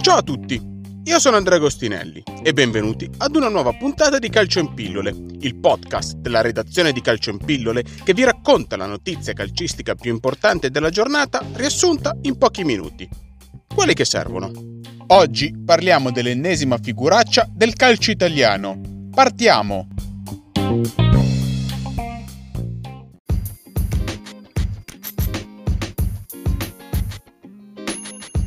Ciao a tutti, io sono Andrea Agostinelli e benvenuti ad una nuova puntata di Calcio in Pillole, il podcast della redazione di Calcio in Pillole che vi racconta la notizia calcistica più importante della giornata riassunta in pochi minuti. Quelli che servono. Oggi parliamo dell'ennesima figuraccia del calcio italiano. Partiamo!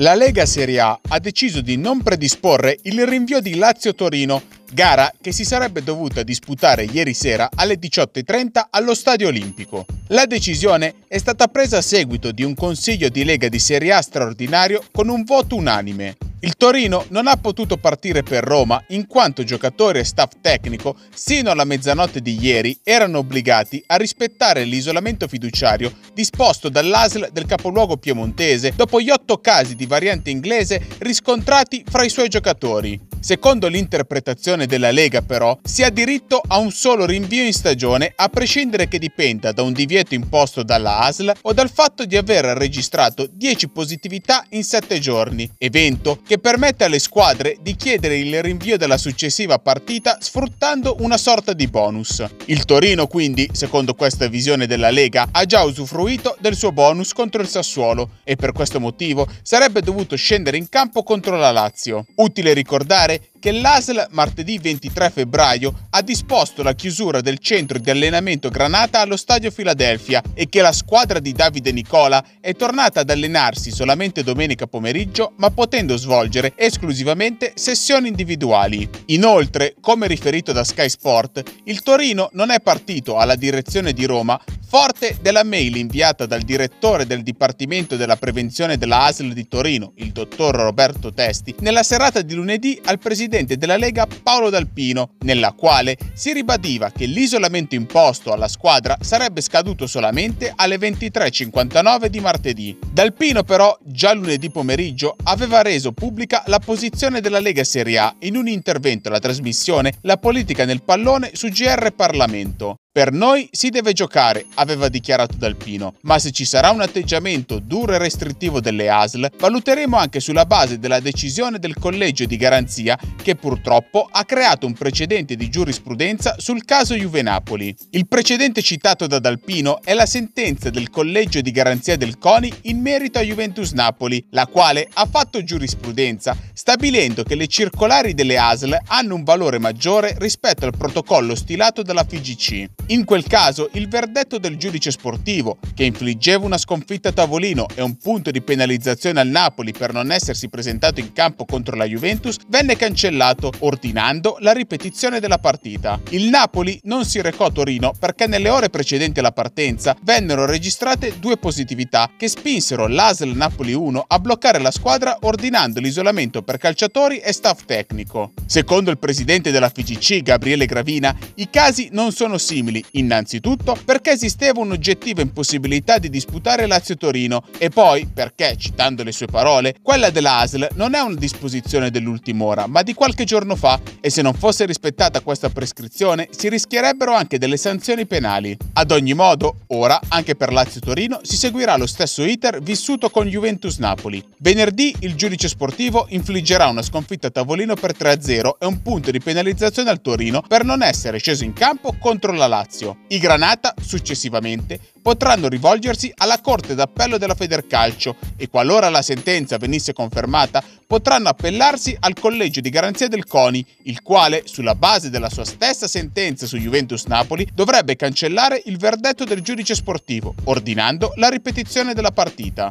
La Lega Serie A ha deciso di non predisporre il rinvio di Lazio-Torino, gara che si sarebbe dovuta disputare ieri sera alle 18.30 allo Stadio Olimpico. La decisione è stata presa a seguito di un consiglio di Lega di Serie A straordinario con un voto unanime. Il Torino non ha potuto partire per Roma in quanto giocatori e staff tecnico, sino alla mezzanotte di ieri, erano obbligati a rispettare l'isolamento fiduciario disposto dall'ASL del capoluogo piemontese dopo gli otto casi di variante inglese riscontrati fra i suoi giocatori. Secondo l'interpretazione della Lega, però, si ha diritto a un solo rinvio in stagione a prescindere che dipenda da un divieto imposto dalla ASL o dal fatto di aver registrato 10 positività in 7 giorni, evento che permette alle squadre di chiedere il rinvio della successiva partita sfruttando una sorta di bonus. Il Torino, quindi, secondo questa visione della Lega, ha già usufruito del suo bonus contro il Sassuolo e per questo motivo sarebbe dovuto scendere in campo contro la Lazio. Utile ricordare everybody. Che l'ASL martedì 23 febbraio ha disposto la chiusura del centro di allenamento Granata allo stadio Philadelphia e che la squadra di Davide Nicola è tornata ad allenarsi solamente domenica pomeriggio ma potendo svolgere esclusivamente sessioni individuali. Inoltre, come riferito da Sky Sport, il Torino non è partito alla direzione di Roma Forte della mail inviata dal direttore del Dipartimento della Prevenzione della ASL di Torino, il dottor Roberto Testi, nella serata di lunedì al presidente della Lega Paolo Dalpino, nella quale si ribadiva che l'isolamento imposto alla squadra sarebbe scaduto solamente alle 23.59 di martedì. Dalpino però, già lunedì pomeriggio, aveva reso pubblica la posizione della Lega Serie A in un intervento alla trasmissione La politica nel pallone su GR Parlamento. Per noi si deve giocare, aveva dichiarato Dalpino, ma se ci sarà un atteggiamento duro e restrittivo delle ASL, valuteremo anche sulla base della decisione del collegio di garanzia che purtroppo ha creato un precedente di giurisprudenza sul caso Juve Napoli. Il precedente citato da Dalpino è la sentenza del collegio di garanzia del CONI in merito a Juventus Napoli, la quale ha fatto giurisprudenza stabilendo che le circolari delle ASL hanno un valore maggiore rispetto al protocollo stilato dalla FIGC. In quel caso il verdetto del giudice sportivo, che infliggeva una sconfitta a tavolino e un punto di penalizzazione al Napoli per non essersi presentato in campo contro la Juventus, venne cancellato, ordinando la ripetizione della partita. Il Napoli non si recò a Torino perché nelle ore precedenti alla partenza vennero registrate due positività che spinsero l'ASL Napoli 1 a bloccare la squadra ordinando l'isolamento per calciatori e staff tecnico. Secondo il presidente della FIGC, Gabriele Gravina, i casi non sono simili simili, innanzitutto perché esisteva un'oggettiva impossibilità di disputare Lazio-Torino e poi perché, citando le sue parole, quella della ASL non è una disposizione dell'ultima ora, ma di qualche giorno fa e se non fosse rispettata questa prescrizione si rischierebbero anche delle sanzioni penali. Ad ogni modo, ora, anche per Lazio-Torino, si seguirà lo stesso iter vissuto con Juventus-Napoli. Venerdì il giudice sportivo infliggerà una sconfitta a tavolino per 3-0 e un punto di penalizzazione al Torino per non essere sceso in campo contro la Lazio. I Granata, successivamente, potranno rivolgersi alla Corte d'Appello della Federcalcio e qualora la sentenza venisse confermata, potranno appellarsi al collegio di garanzia del CONI, il quale, sulla base della sua stessa sentenza su Juventus Napoli, dovrebbe cancellare il verdetto del giudice sportivo, ordinando la ripetizione della partita.